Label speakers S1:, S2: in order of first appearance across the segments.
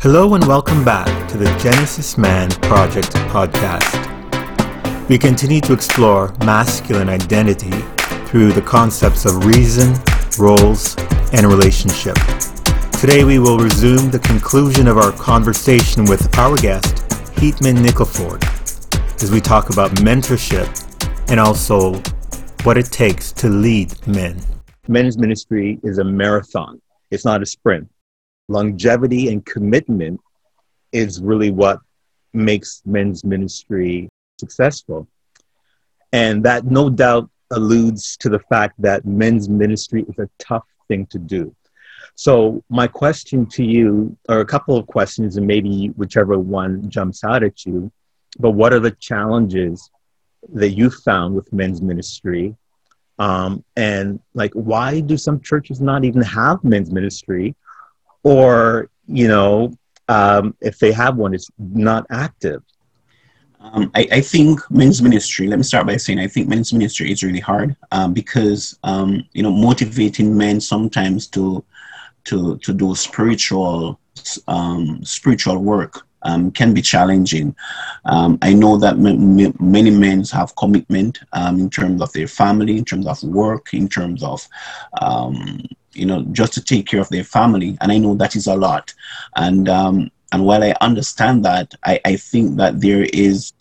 S1: Hello and welcome back to the Genesis Man Project podcast. We continue to explore masculine identity through the concepts of reason, roles, and relationship. Today we will resume the conclusion of our conversation with our guest, Heatman Nickleford, as we talk about mentorship and also what it takes to lead men. Men's ministry is a marathon, it's not a sprint longevity and commitment is really what makes men's ministry successful. And that no doubt alludes to the fact that men's ministry is a tough thing to do. So, my question to you, or a couple of questions, and maybe whichever one jumps out at you, but what are the challenges that you found with men's ministry? Um, and like, why do some churches not even have men's ministry? Or you know um, if they have one it's not active
S2: um, I, I, think men's ministry let me start by saying i think men's ministry is really hard um, because um, you know motivating men sometimes to to to do spiritual um, spiritual work um, can be challenging. Um, I know that m- m- many men have commitment um, in terms of their family, in terms of work, in terms of um, you know, just to take care of their family. And I know that is a lot. And um, and while I understand that, I, I think that there is,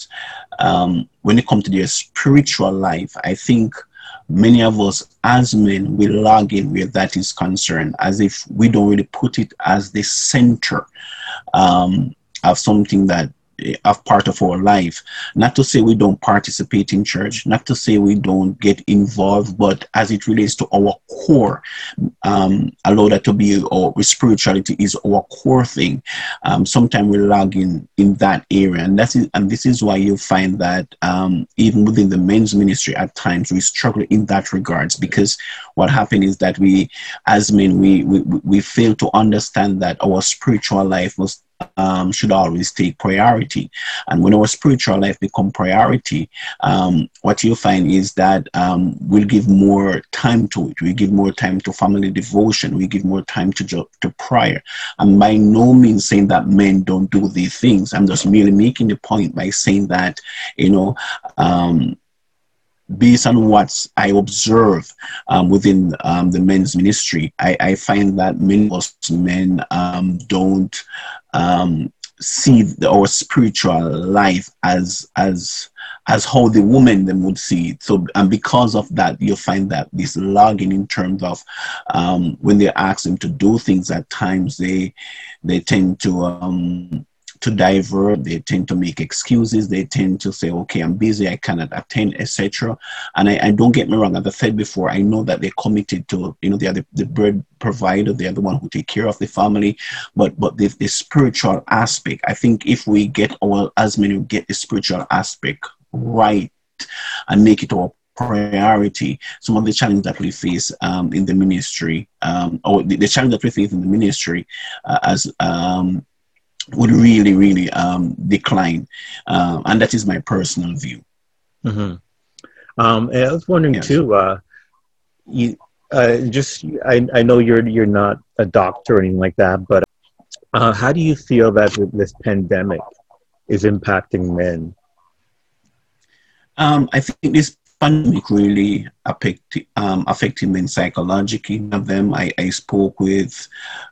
S2: um, when it comes to their spiritual life, I think many of us as men will log in where that is concerned, as if we don't really put it as the center um, of something that of part of our life. Not to say we don't participate in church, not to say we don't get involved, but as it relates to our core, um, allow that to be our spirituality is our core thing. Um, sometimes we lag in in that area, and that's and this is why you find that um, even within the men's ministry at times we struggle in that regards because what happened is that we, as men, we we we fail to understand that our spiritual life was um, should always take priority. And when our spiritual life become priority, um, what you find is that um, we'll give more time to it. We give more time to family devotion. We give more time to to prayer. And by no means saying that men don't do these things. I'm just merely making the point by saying that you know um, based on what I observe um, within um, the men's ministry, I, I, find that many men um, don't um, see our spiritual life as as as how the woman them would see it. So and because of that, you find that this logging in terms of um, when they ask them to do things at times, they they tend to um, to divert they tend to make excuses they tend to say okay i'm busy i cannot attend etc and I, I, don't get me wrong as i said before i know that they're committed to you know they are the, the bread provider they're the one who take care of the family but but the, the spiritual aspect i think if we get our as many get the spiritual aspect right and make it our priority some of the challenges that we face um, in the ministry um, or the, the challenge that we face in the ministry uh, as um, would really, really um, decline. Um, and that is my personal view.
S1: Mm-hmm. Um, I was wondering yes. too, uh, you, uh, just, I, I know you're, you're not a doctor or anything like that, but uh, how do you feel that this pandemic is impacting men?
S2: Um, I think this pandemic really affect, um, men psychologically. Of them, I, I spoke with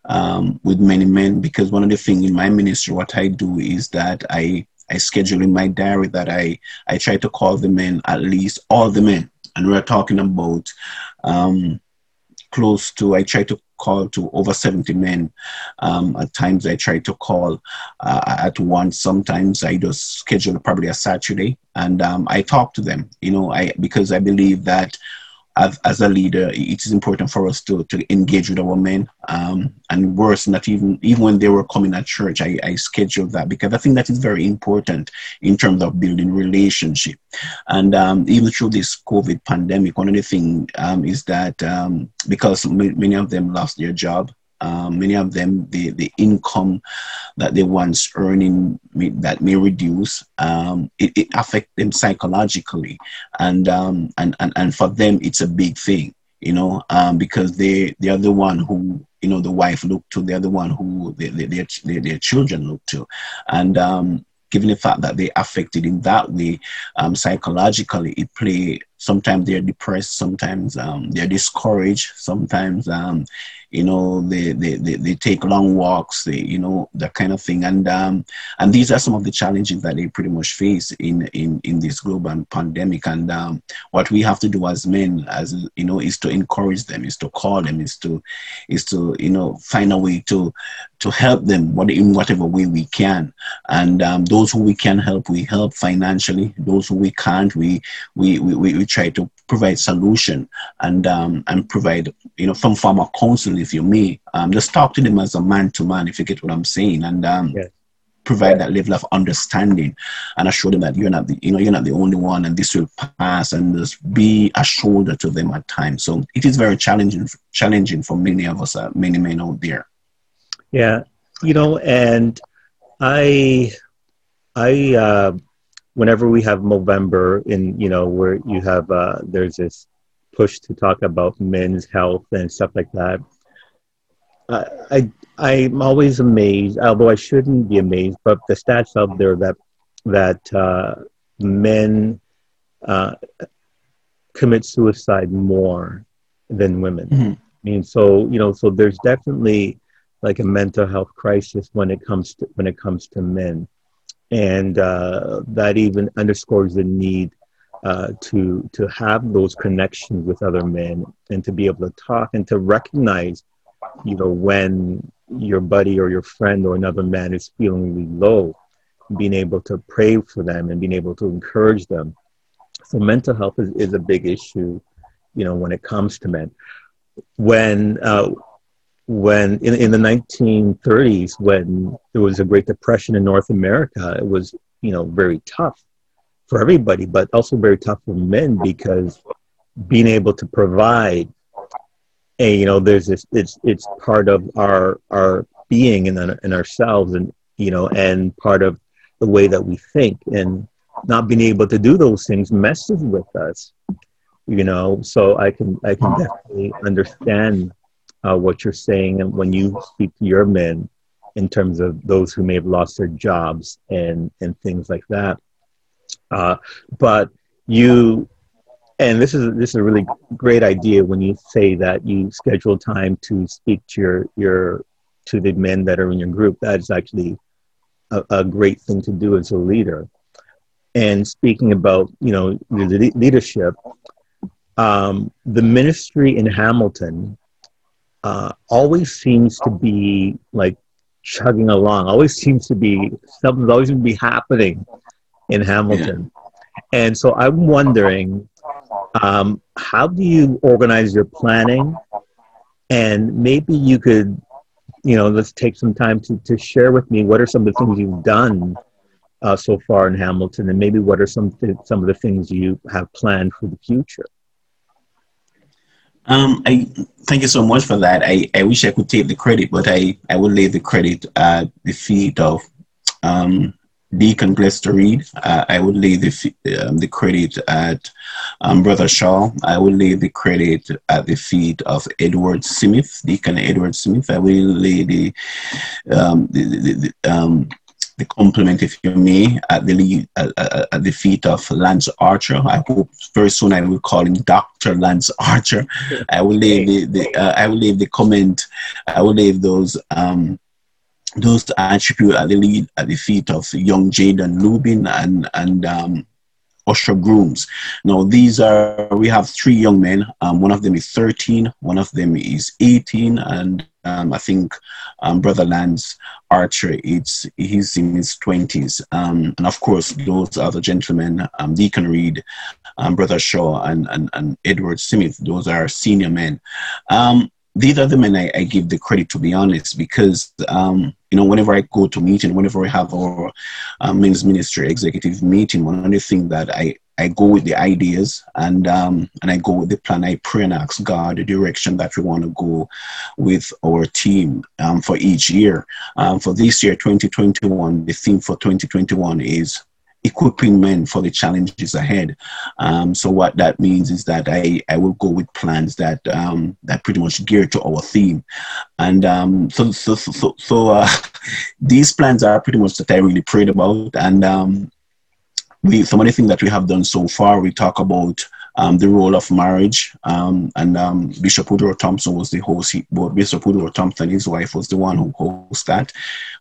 S2: um, with many men because one of the things in my ministry, what I do is that I I schedule in my diary that I I try to call the men at least all the men, and we're talking about um, close to I try to call to over 70 men. Um, at times I try to call uh, at once. Sometimes I just schedule probably a Saturday and um, I talk to them, you know, I because I believe that as, as a leader, it is important for us to, to engage with our men. Um, and worse, not even even when they were coming at church, I, I scheduled that because I think that is very important in terms of building relationship. And um, even through this COVID pandemic, one of the things um, is that um, because many of them lost their job, um, many of them, the, the income that they once earning may, that may reduce, um, it, it affect them psychologically. And, um, and, and, and for them, it's a big thing you know, um, because they they are the one who you know the wife look to, they're the one who they, they, their, their, their children look to, and um, given the fact that they're affected in that way um, psychologically, it play. Sometimes they're depressed, sometimes um, they're discouraged, sometimes um, you know they, they, they, they, take long walks they you know that kind of thing. And um, and these are some of the challenges that they pretty much face in in in this global pandemic. And um, what we have to do as men as you know is to encourage them is to call them is to is to you know find a way to to help them what in whatever way we can. And um, those who we can help we help financially. Those who we can't we we we, we try to provide solution and um, and provide you know some form of counseling if you may. Um, just talk to them as a man to man if you get what i'm saying and um, provide that level of understanding and assure them that you're not the you know you're not the only one and this will pass and just be a shoulder to them at times. So it is very challenging challenging for many of us uh, many men out there.
S1: Yeah. You know and i i uh whenever we have November in, you know, where you have, uh, there's this push to talk about men's health and stuff like that. Uh, I, I'm always amazed, although I shouldn't be amazed, but the stats out there that, that uh, men uh, commit suicide more than women. Mm-hmm. I mean, so, you know, so there's definitely like a mental health crisis when it comes to, when it comes to men and uh, that even underscores the need uh, to to have those connections with other men and to be able to talk and to recognize, you know, when your buddy or your friend or another man is feeling really low, being able to pray for them and being able to encourage them. So mental health is, is a big issue, you know, when it comes to men. When uh, when in, in the 1930s when there was a great depression in north america it was you know very tough for everybody but also very tough for men because being able to provide and you know there's this it's it's part of our our being in, in ourselves and you know and part of the way that we think and not being able to do those things messes with us you know? So i can i can definitely understand uh, what you're saying and when you speak to your men in terms of those who may have lost their jobs and and things like that. Uh, but you, and this is this is a really great idea when you say that you schedule time to speak to your your to the men that are in your group. That is actually a, a great thing to do as a leader. And speaking about you know leadership, um, the ministry in Hamilton uh, always seems to be like chugging along. Always seems to be something's always going to be happening in Hamilton. Yeah. And so I'm wondering, um, how do you organize your planning? And maybe you could, you know, let's take some time to, to share with me what are some of the things you've done uh, so far in Hamilton, and maybe what are some th- some of the things you have planned for the future.
S2: Um, I thank you so much for that. I, I wish I could take the credit, but I, I will lay the credit at the feet of um, Deacon Glester Reed. Uh, I would lay the um, the credit at um, Brother Shaw. I will lay the credit at the feet of Edward Smith, Deacon Edward Smith. I will lay the um, the, the, the um, the compliment, if you may, at the at, at, the feet of Lance Archer. I hope very soon I will call him Doctor Lance Archer. I will leave the, the uh, I will leave the comment. I will leave those um, those attributes at the lead at the feet of young Jaden Lubin and and um, usher grooms. Now, these are, we have three young men. Um, one of them is 13, one of them is 18, and um, I think um, Brother Lance Archer, it's, he's in his 20s. Um, and of course, those other gentlemen, um, Deacon Reed, um, Brother Shaw, and, and, and Edward Smith, those are senior men. These are the men I, I, give the credit to be honest, because um, you know whenever I go to meeting, whenever we have our uh, men's ministry executive meeting, one of the things that I I go with the ideas and um, and I go with the plan. I pray and ask God the direction that we want to go with our team um, for each year. Um, for this year, 2021, the theme for 2021 is equipping men for the challenges ahead. Um, so what that means is that I, I will go with plans that um, that pretty much geared to our theme, and um, so so so, so uh, these plans are pretty much that I really prayed about, and um, we some of the things that we have done so far. We talk about um, the role of marriage. Um, and um, Bishop Woodrow Thompson was the host. He, Bishop Woodrow Thompson, his wife, was the one who hosted that.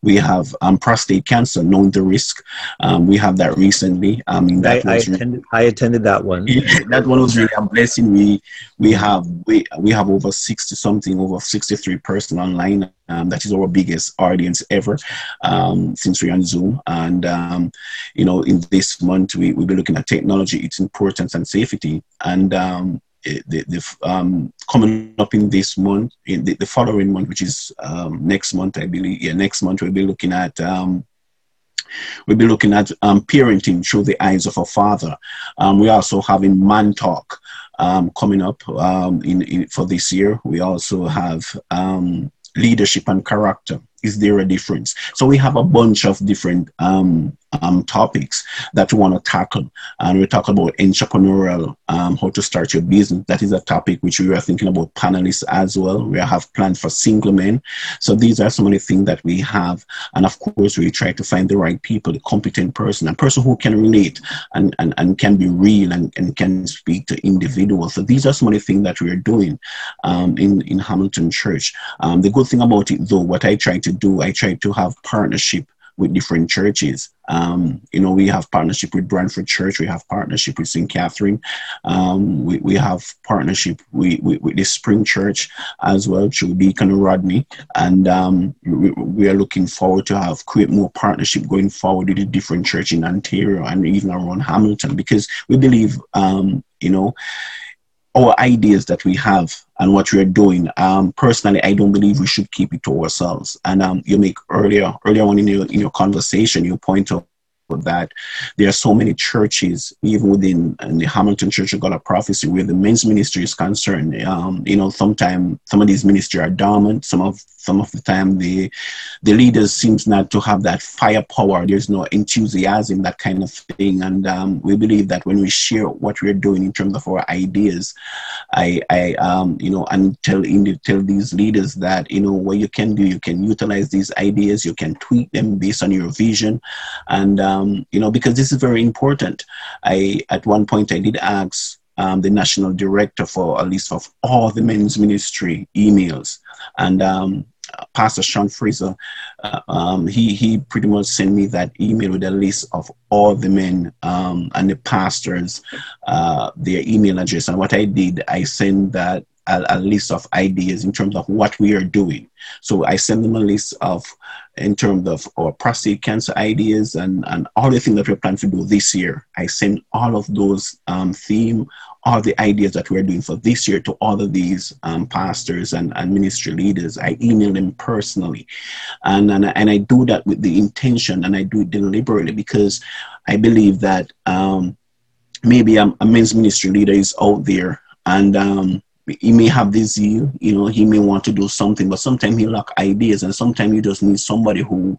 S2: We have um, prostate cancer, knowing the risk. Um, we have that recently.
S1: I mean, that I, I, attended, I attended that one.
S2: that one was really a blessing. We we have we we have over sixty something, over sixty three person online. Um, that is our biggest audience ever um, since we're on Zoom. And, um, you know, in this month, we, we'll be looking at technology, its importance and safety. And um, the, the um, coming up in this month, in the, the following month, which is um, next month, I believe, yeah, next month, we'll be looking at We'll be looking at parenting through the eyes of a father. We're also having Man Talk coming up in, in, for this year. We also have leadership and character. Is there a difference? So we have a bunch of different um, um, topics that we want to tackle. And we talk about entrepreneurial, um, how to start your business. That is a topic which we are thinking about panelists as well. We have planned for single men. So these are some of the things that we have. And of course, we try to find the right people, the competent person, a person who can relate and, and, and can be real and, and can speak to individuals. So these are some of the things that we are doing um, in, in Hamilton Church. Um, the good thing about it, though, what I try to do, I try to have partnership with different churches. Um, you know, we have partnership with Brantford Church, we have partnership with St. Catherine, um, we, we have partnership with, with, with, the Spring Church as well through Deacon Rodney, and um, we, we, are looking forward to have create more partnership going forward with the different church in Ontario and even around Hamilton because we believe, um, you know, our ideas that we have and what we're doing. Um, personally, I don't believe we should keep it to ourselves. And um, you make earlier earlier on in your in your conversation, you point out that there are so many churches, even within the Hamilton Church of God of Prophecy, where the men's ministry is concerned. Um, you know, sometimes some of these ministries are dormant. Some of some of the time, the the leaders seems not to have that firepower. There's no enthusiasm, that kind of thing. And um, we believe that when we share what we're doing in terms of our ideas, I, I um, you know, and tell in tell these leaders that you know what you can do, you can utilize these ideas, you can tweak them based on your vision, and um, you know, because this is very important. I at one point I did ask um, the national director for a list of all the men's ministry emails. And um, Pastor Sean Fraser, uh, um, he, he pretty much sent me that email with a list of all the men um, and the pastors, uh, their email address. And what I did, I sent that a, a, list of ideas in terms of what we are doing. So I send them a list of, in terms of our prostate cancer ideas and, and all the things that we're planning to do this year. I send all of those um, theme, all the ideas that we're doing for this year to all of these um, pastors and, and ministry leaders. I email them personally. And, and, and I do that with the intention and I do it deliberately because I believe that um, maybe a, a men's ministry leader is out there and um, he may have this zeal, you know, he may want to do something, but sometimes he lack ideas, and sometimes you just need somebody who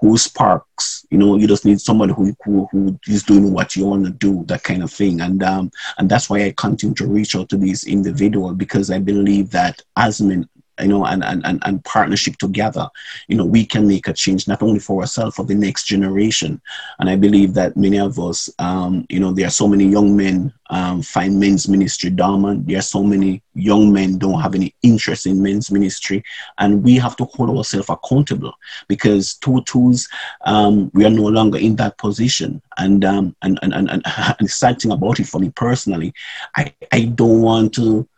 S2: who sparks, you know, you just need somebody who who, who is doing what you want to do, that kind of thing. And um and that's why I continue to reach out to these individuals because I believe that as men you know, and, and, and, and partnership together, you know, we can make a change not only for ourselves, for the next generation. And I believe that many of us, um, you know, there are so many young men um, find men's ministry dormant. There are so many young men don't have any interest in men's ministry. And we have to hold ourselves accountable because two tools, um, we are no longer in that position. And, um, and, and, and, and, and the sad thing about it for me personally, I, I don't want to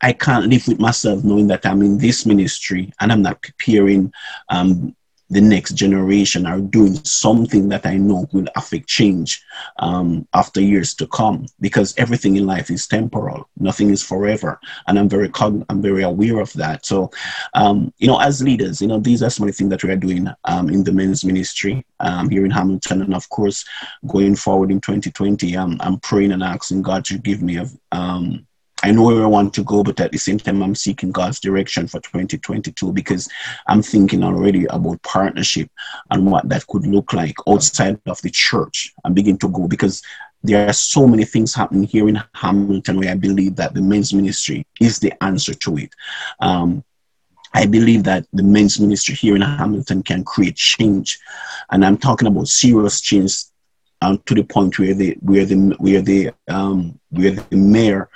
S2: I can't live with myself knowing that I'm in this ministry and I'm not preparing um, the next generation or doing something that I know will affect change um, after years to come. Because everything in life is temporal, nothing is forever, and I'm very cogn- I'm very aware of that. So, um, you know, as leaders, you know, these are some of the things that we are doing um, in the men's ministry um, here in Hamilton, and of course, going forward in 2020, I'm praying and asking God to give me a um, I know where I want to go, but at the same time, I'm seeking God's direction for 2022 because I'm thinking already about partnership and what that could look like outside of the church and begin to go because there are so many things happening here in Hamilton where I believe that the men's ministry is the answer to it. Um, I believe that the men's ministry here in Hamilton can create change. And I'm talking about serious change um, to the point where the where the where the um, where the mayor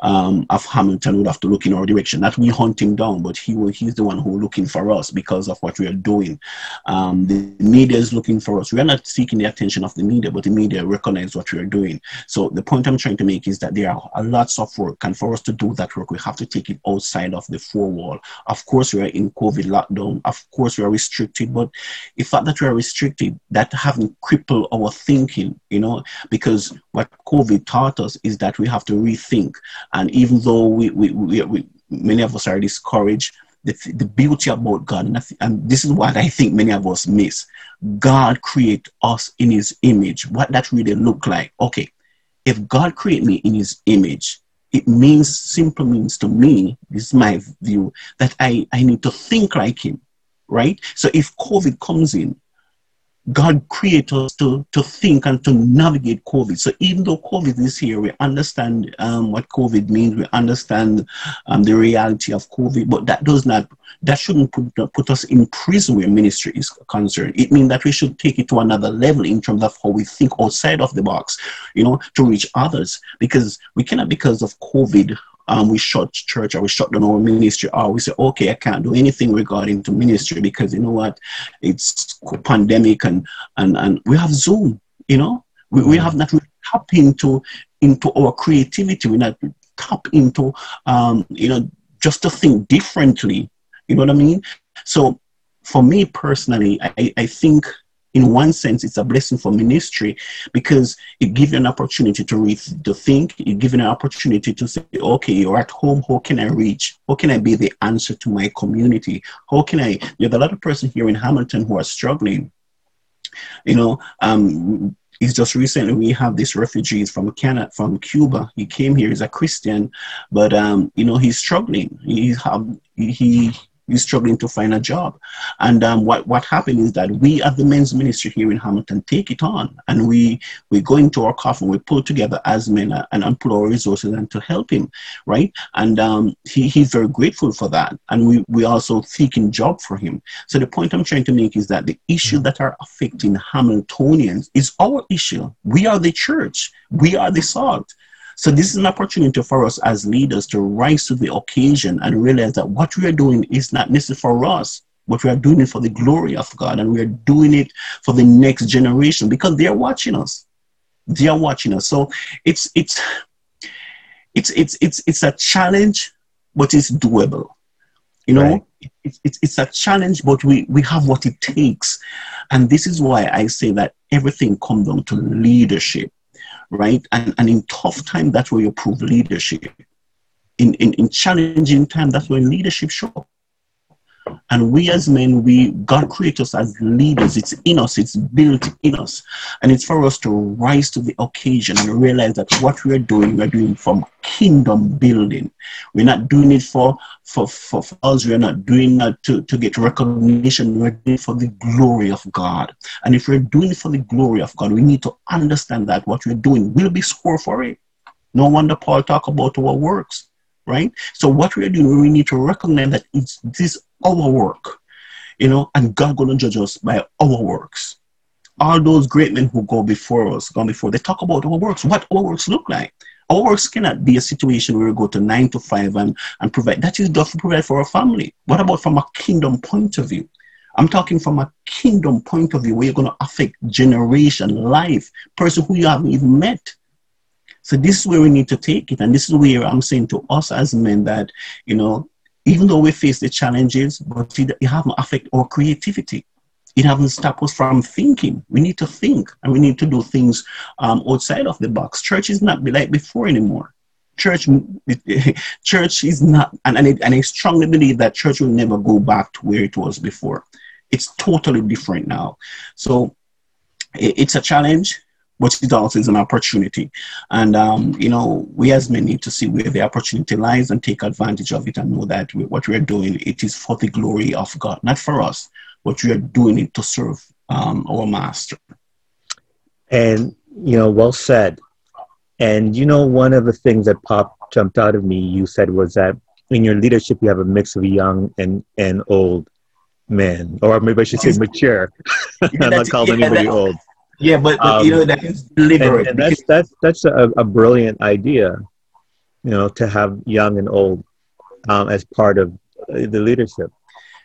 S2: um, of Hamilton would have to look in our direction. Not we hunt him down, but he will, he's the one who looking for us because of what we are doing. Um, the media is looking for us. We are not seeking the attention of the media, but the media recognize what we are doing. So the point I'm trying to make is that there are lots of work, and for us to do that work, we have to take it outside of the four wall. Of course, we are in COVID lockdown. Of course, we are restricted, but the fact that we are restricted, that haven't crippled our thinking, you know, because what COVID taught us is that we have to rethink. And even though we, we, we, we many of us are discouraged, the, the beauty about God, and, this is what I think many of us miss. God create us in his image. What that really look like. Okay, if God create me in his image, it means simple means to me, this is my view, that I, I need to think like him. Right? So if COVID comes in, God created us to, to think and to navigate COVID. So even though COVID is here, we understand um, what COVID means. We understand um, the reality of COVID, but that does not, that shouldn't put, put us in prison where ministry is concerned. It means that we should take it to another level in terms of how we think outside of the box, you know, to reach others. Because we cannot, because of COVID, um, we shut church or we shut down our ministry or we say, okay, I can't do anything regarding to ministry because you know what, it's pandemic and and and we have Zoom, you know, we, we have not really tap into into our creativity. We not tap into um, you know just to think differently. You know what I mean? So for me personally, I, I think in one sense, it's a blessing for ministry because it gives you an opportunity to read, to think. It gives you an opportunity to say, okay, you're at home. How can I reach? How can I be the answer to my community? How can I? There's a lot of person here in Hamilton who are struggling. You know, um, it's just recently we have these refugees from Canada, from Cuba. He came here. He's a Christian, but um, you know he's struggling. He have he is struggling to find a job. And um, what, what happened is that we at the men's ministry here in Hamilton take it on and we, we go into our coffin, we pull together as men uh, and, and put our resources and to help him, right? And um, he, he's very grateful for that. And we, we also seeking job for him. So the point I'm trying to make is that the issue that are affecting Hamiltonians is our issue. We are the church. We are the salt. So this is an opportunity for us as leaders to rise to the occasion and realize that what we are doing is not necessarily for us, but we are doing it for the glory of God and we are doing it for the next generation because they are watching us. They are watching us. So it's it's it's it's it's it's a challenge, but it's doable. You know, right. it's, it's it's a challenge, but we we have what it takes, and this is why I say that everything comes down to leadership right? And, and in tough time, that's where you prove leadership. In, in, in challenging time, that's where leadership shows. And we as men, we God created us as leaders. It's in us, it's built in us. And it's for us to rise to the occasion and realize that what we are doing, we're doing from kingdom building. We're not doing it for for, for, for us, we're not doing that to, to get recognition, we're doing it for the glory of God. And if we're doing it for the glory of God, we need to understand that what we're doing will be scored for it. No wonder Paul talk about our works right? So what we're doing, we need to recognize that it's this our work, you know, and God gonna judge us by our works. All those great men who go before us, gone before, they talk about our works, what our works look like. Our works cannot be a situation where we go to nine to five and, and provide. That is just to provide for our family. What about from a kingdom point of view? I'm talking from a kingdom point of view where you're going to affect generation, life, person who you haven't even met. So this is where we need to take it. And this is where I'm saying to us as men that, you know, even though we face the challenges, but it, it haven't affect our creativity. It haven't stopped us from thinking. We need to think and we need to do things um, outside of the box. Church is not like before anymore. Church, church is not, and, and, it, and I strongly believe that church will never go back to where it was before. It's totally different now. So it, it's a challenge but it also is an opportunity. And, um, you know, we as men need to see where the opportunity lies and take advantage of it and know that we, what we're doing, it is for the glory of God, not for us, but we are doing it to serve um, our master.
S1: And, you know, well said. And, you know, one of the things that popped, jumped out of me, you said was that in your leadership, you have a mix of young and, and old men, or maybe I should say mature. I'm not calling anybody old.
S2: Yeah, but, but um, you know that is deliberate.
S1: And, and that's that's that's a, a, brilliant idea, you know, to have young and old um, as part of the leadership.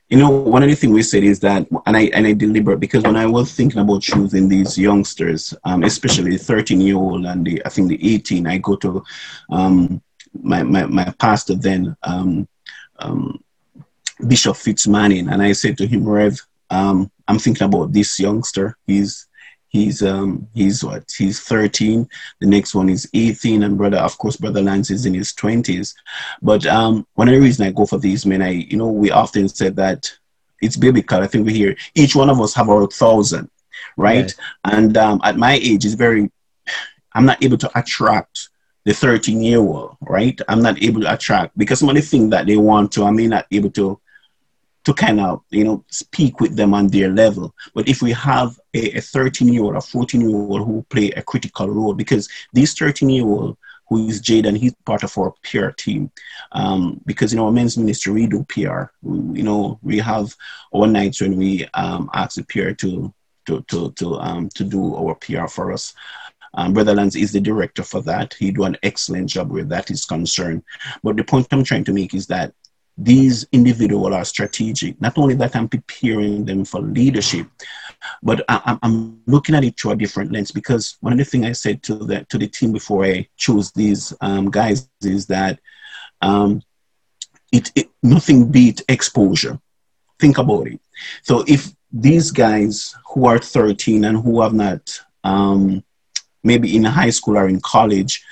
S2: You know, one of the things we said is that, and I and I deliberate because when I was thinking about choosing these youngsters, um, especially the 13 year old and the I think the 18, I go to um, my, my my pastor then, um, um, Bishop Fitzmanning, and I said to him, Rev, um, I'm thinking about this youngster. He's He's um he's what he's 13. The next one is 18, and brother, of course, brother Lance is in his 20s. But um, one of the reasons I go for these men, I you know we often said that it's biblical. I think we hear each one of us have our thousand, right? And um, at my age, it's very I'm not able to attract the 13 year old, right? I'm not able to attract because some of the things that they want to, I may not be able to to kind of you know speak with them on their level but if we have a 13 year old or 14 year old who play a critical role because this 13 year old who is Jaden, he's part of our PR team. Um, because in our men's ministry, we do PR. We, you know, we have our nights when we um, ask the PR to to to to um, to do our PR for us. Um, Brother Lance is the director for that. He do an excellent job where that is concerned. But the point I'm trying to make is that these individuals are strategic. Not only that, I'm preparing them for leadership, but I, am looking at it through a different lens because one of the things I said to the to the team before I chose these um, guys is that um, it, it nothing beat exposure. Think about it. So if these guys who are 13 and who have not um, maybe in high school or in college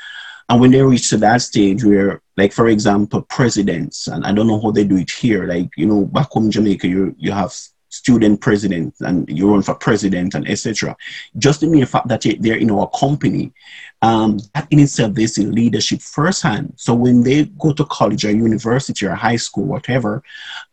S2: and when they reach to that stage where, like for example, presidents, and I don't know how they do it here, like you know, back home in Jamaica, you you have student presidents and you run for president and etc. Just the mere fact that they're in our company, um, that in itself they see leadership firsthand. So when they go to college or university or high school, whatever,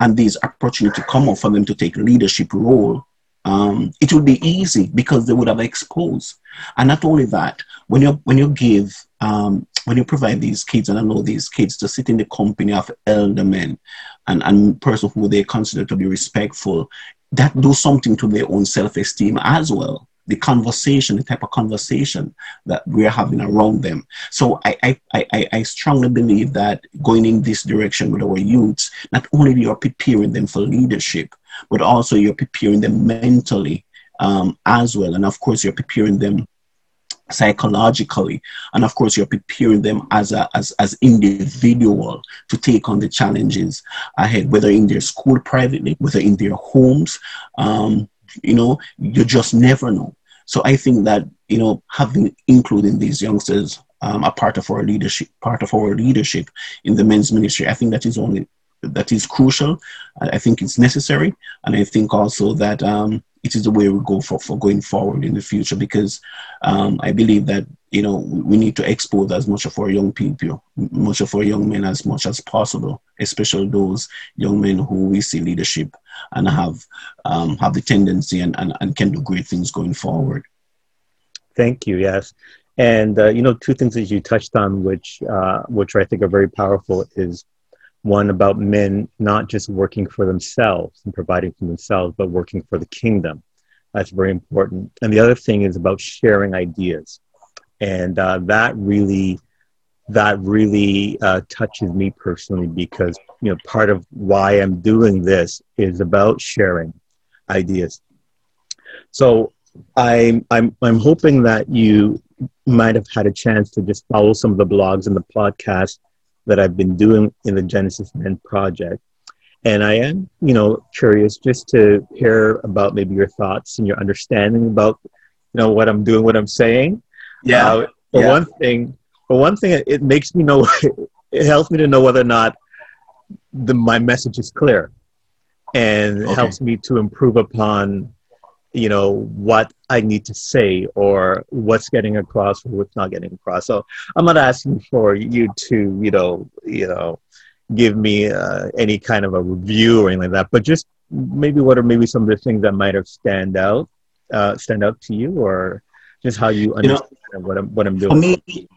S2: and these opportunity come up for them to take leadership role, um, it would be easy because they would have exposed. And not only that, when you when you give um, when you provide these kids and I know these kids to sit in the company of elder men and and person who they consider to be respectful, that do something to their own self esteem as well. The conversation, the type of conversation that we're having around them. So I, I, I, I strongly believe that going in this direction with our youths, not only you're preparing them for leadership, but also you're preparing them mentally um, as well. And of course, you're preparing them psychologically. And of course you're preparing them as a as, as individual to take on the challenges ahead whether in their school privately whether in their homes. Um, you know you just never know. So i think that you know having including these youngsters um, a part of our leadership part of our leadership in the men's ministry i think that is only that is crucial. I think it's necessary, and I think also that um, it is the way we go for, for going forward in the future because um, I believe that you know we need to expose as much of our young people, much of our young men as much as possible, especially those young men who we see leadership and have um, have the tendency and, and, and can do great things going forward.
S1: Thank you. Yes. And uh, you know, two things that you touched on, which uh, which I think are very powerful, is one about men not just working for themselves and providing for themselves, but working for the kingdom. That's very important. And the other thing is about sharing ideas, and uh, that really that really uh, touches me personally because you know part of why I'm doing this is about sharing ideas. So I'm I'm I'm hoping that you might have had a chance to just follow some of the blogs and the podcast that I've been doing in the Genesis Men project. And I am, you know, curious just to hear about maybe your thoughts and your understanding about, you know, what I'm doing, what I'm saying.
S2: Yeah. Uh,
S1: for
S2: yeah.
S1: one thing, for one thing, it makes me know, it helps me to know whether or not the, my message is clear and okay. helps me to improve upon you know what I need to say or what's getting across or what's not getting across. So I'm not asking for you to you know you know give me uh, any kind of a review or anything like that, but just maybe what are maybe some of the things that might have stand out uh, stand out to you or just how you understand you know, what I'm what I'm doing.
S2: For me,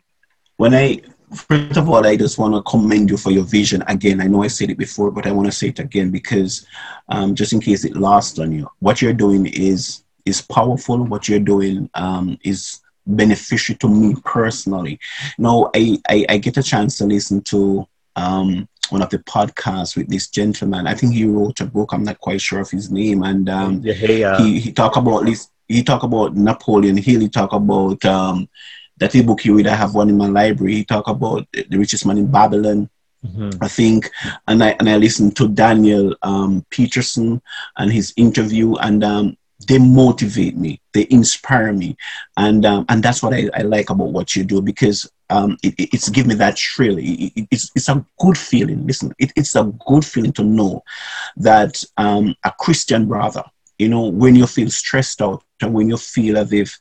S2: when I first of all, I just want to commend you for your vision. Again, I know I said it before, but I want to say it again because um, just in case it lost on you, what you're doing is is powerful. What you're doing um, is beneficial to me personally. Now, I, I, I get a chance to listen to um, one of the podcasts with this gentleman. I think he wrote a book. I'm not quite sure of his name, and um, yeah, hey, uh, he he talk about this. He talk about Napoleon Hill. He talk about um, that book he read. I have one in my library. He talk about the richest man in Babylon. Mm-hmm. I think, and I and I listened to Daniel um, Peterson and his interview, and um, they motivate me, they inspire me, and um, and that's what I, I like about what you do because um, it, it's give me that thrill. It, it, it's it's a good feeling. Listen, it's a good feeling to know that um, a Christian brother you know, when you feel stressed out and when you feel as if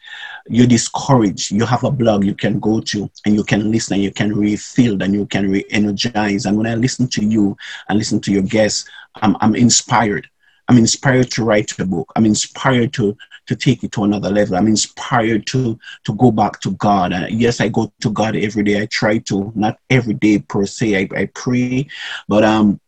S2: you're discouraged, you have a blog you can go to and you can listen and you can refill and you can re-energize. And when I listen to you and listen to your guests, I'm, I'm inspired. I'm inspired to write a book. I'm inspired to to take it to another level. I'm inspired to to go back to God. Uh, yes, I go to God every day. I try to, not every day per se. I, I pray, but um,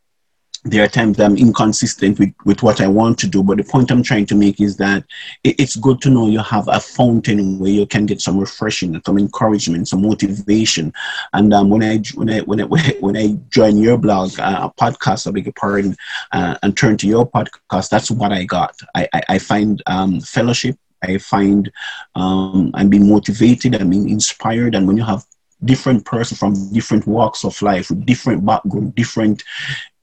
S2: there are times I'm inconsistent with, with what I want to do, but the point I'm trying to make is that it, it's good to know you have a fountain where you can get some refreshing, some encouragement, some motivation. And um, when I when I when I when I join your blog, uh, podcast, I beg your pardon, uh, and turn to your podcast, that's what I got. I I, I find um, fellowship. I find um, I'm being motivated. I'm being inspired, and when you have different person from different walks of life different background different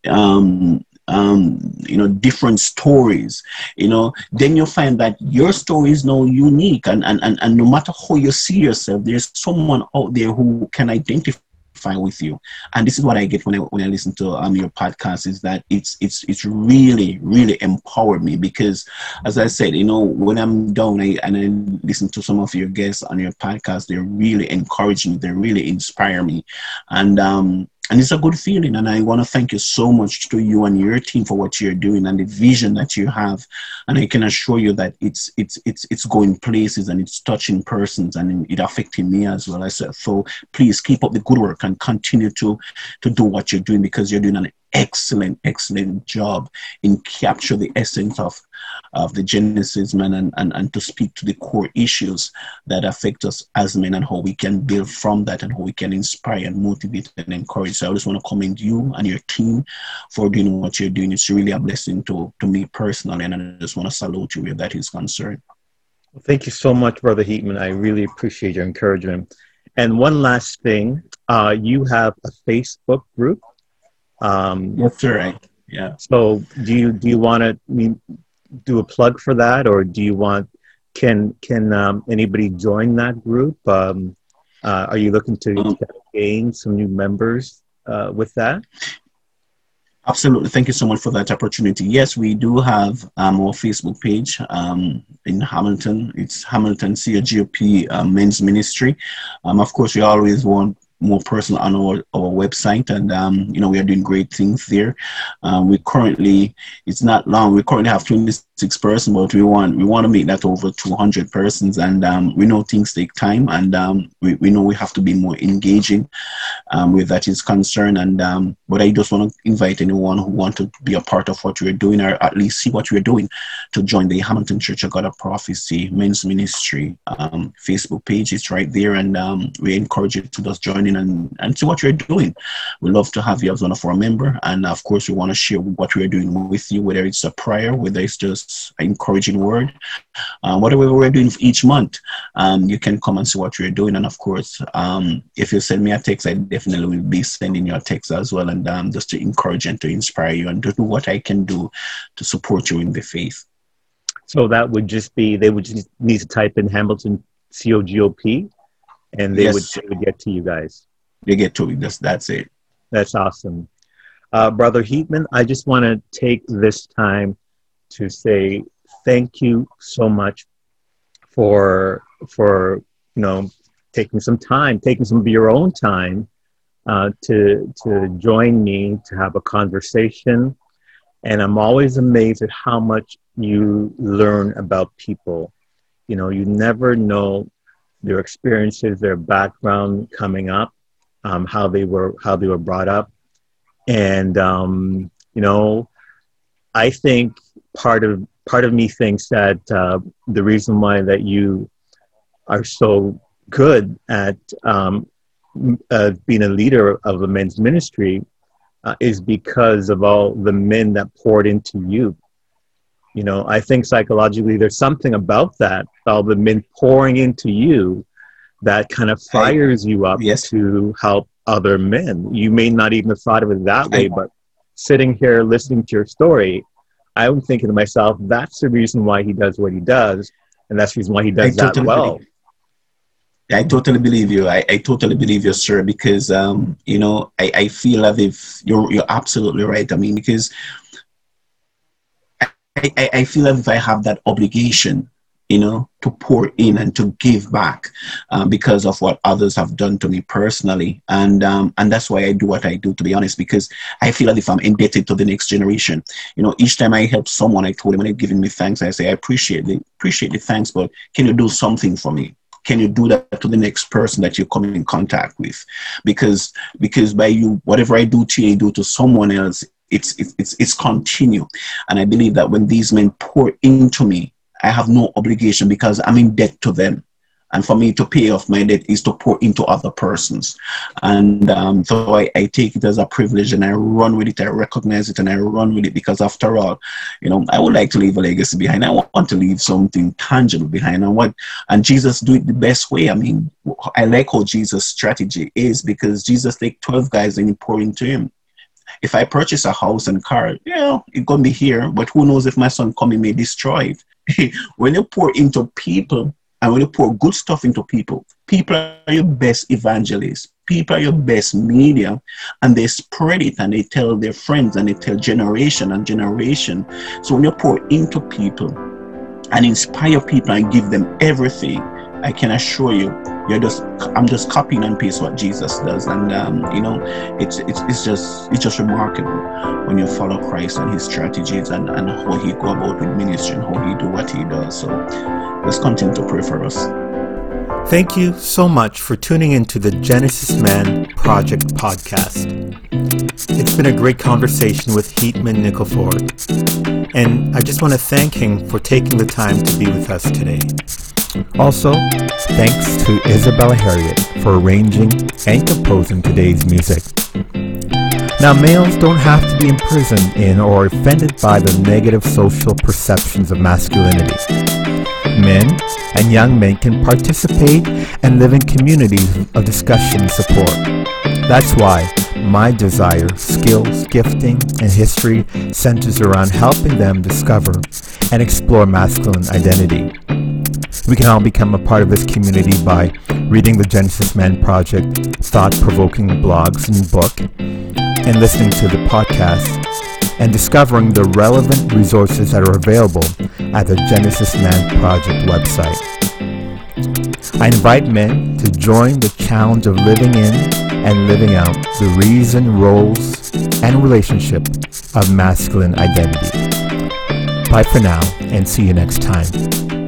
S2: um, um, you know, different stories, you know, then you'll find that your story is now unique. And, and, and, and no matter how you see yourself, there's someone out there who can identify with you and this is what i get when i when i listen to um, your podcast is that it's it's it's really really empowered me because as i said you know when i'm down I, and i listen to some of your guests on your podcast they really encourage me they really inspire me and um and it's a good feeling and i want to thank you so much to you and your team for what you're doing and the vision that you have. And i can assure you that it's it's it's it's going places and it's touching persons and it affecting me as well. I said so please keep up the good work and continue to to do what you're doing because you're doing an excellent, excellent job in capture the essence of, of the Genesis man and, and, and to speak to the core issues that affect us as men and how we can build from that and how we can inspire and motivate and encourage. So I just want to commend you and your team for doing what you're doing. It's really a blessing to, to me personally, and I just want to salute you where that is concerned.
S1: Well, thank you so much, Brother Heatman. I really appreciate your encouragement. And one last thing, uh, you have a Facebook group
S2: um, That's right. Yeah.
S1: So do you do you want to do a plug for that, or do you want can can um, anybody join that group? Um, uh, are you looking to um, gain some new members uh, with that?
S2: Absolutely. Thank you so much for that opportunity. Yes, we do have um, our Facebook page um, in Hamilton. It's Hamilton CGOP uh, Men's Ministry. Um, of course, we always want more personal on our, our website and um, you know we are doing great things there. Um, we currently it's not long we currently have 26 persons but we want we want to make that over 200 persons and um, we know things take time and um, we, we know we have to be more engaging um, with that is concerned and um, but I just want to invite anyone who want to be a part of what we're doing or at least see what we're doing to join the Hamilton Church of God of Prophecy Men's Ministry Facebook page it's right there and we encourage you to just join in and, and see what you're doing. We love to have you as one of our member. And of course, we want to share what we're doing with you, whether it's a prayer, whether it's just an encouraging word, uh, whatever we're doing each month. Um, you can come and see what you're doing. And of course, um, if you send me a text, I definitely will be sending you a text as well. And um, just to encourage and to inspire you and to do what I can do to support you in the faith.
S1: So that would just be, they would just need to type in Hamilton COGOP and they, yes. would, they would get to you guys
S2: they get to it. That's that's it.
S1: That's awesome, uh, brother Heatman. I just want to take this time to say thank you so much for for you know taking some time, taking some of your own time uh, to to join me to have a conversation. And I'm always amazed at how much you learn about people. You know, you never know their experiences, their background coming up, um, how they were how they were brought up, and um, you know, I think part of part of me thinks that uh, the reason why that you are so good at um, uh, being a leader of a men's ministry uh, is because of all the men that poured into you. You know, I think psychologically there's something about that, all the men pouring into you that kind of fires you up
S2: yes.
S1: to help other men. You may not even have thought of it that way, but sitting here listening to your story, I'm thinking to myself, that's the reason why he does what he does, and that's the reason why he does I that totally well.
S2: Believe, I totally believe you. I, I totally believe you, sir, because um, you know, I, I feel as if you're you're absolutely right. I mean, because I, I, I feel as if I have that obligation you know, to pour in and to give back um, because of what others have done to me personally. And um, and that's why I do what I do, to be honest, because I feel as if I'm indebted to the next generation. You know, each time I help someone, I told them and they're giving me thanks, I say, I appreciate the appreciate the thanks, but can you do something for me? Can you do that to the next person that you come in contact with? Because because by you, whatever I do to you, I do to someone else, it's it's it's, it's continue. And I believe that when these men pour into me, I have no obligation because I'm in debt to them. And for me to pay off my debt is to pour into other persons. And um, so I, I, take it as a privilege and I run with it. I recognize it and I run with it because after all, you know, I would like to leave a legacy behind. I want to leave something tangible behind. And what and Jesus do it the best way. I mean, I like how Jesus' strategy is because Jesus take 12 guys and he pour into him if I purchase a house and car, know, it's gonna be here, but who knows if my son coming may destroy it. when you pour into people and when you pour good stuff into people, people are your best evangelists. People are your best media, and they spread it and they tell their friends and they tell generation and generation. So when you pour into people and inspire people and give them everything, I can assure you, you're just I'm just copying and paste what Jesus does, and um, you know, it's it's it's just it's just remarkable when you follow Christ and His strategies and and how He go about with ministry and how He do what He does. So let's continue to pray for us.
S1: Thank you so much for tuning into the Genesis Man Project podcast. It's been a great conversation with Heatman Nickleford, and I just want to thank him for taking the time to be with us today. Also, thanks to Isabella Harriet for arranging and composing today's music. Now, males don't have to be imprisoned in or offended by the negative social perceptions of masculinity. Men and young men can participate and live in communities of discussion and support. That's why my desire, skills, gifting, and history centers around helping them discover and explore masculine identity. We can all become a part of this community by reading the Genesis Man Project thought-provoking blogs and book, and listening to the podcast, and discovering the relevant resources that are available at the Genesis Man Project website. I invite men to join the challenge of living in and living out the reason, roles, and relationship of masculine identity. Bye for now, and see you next time.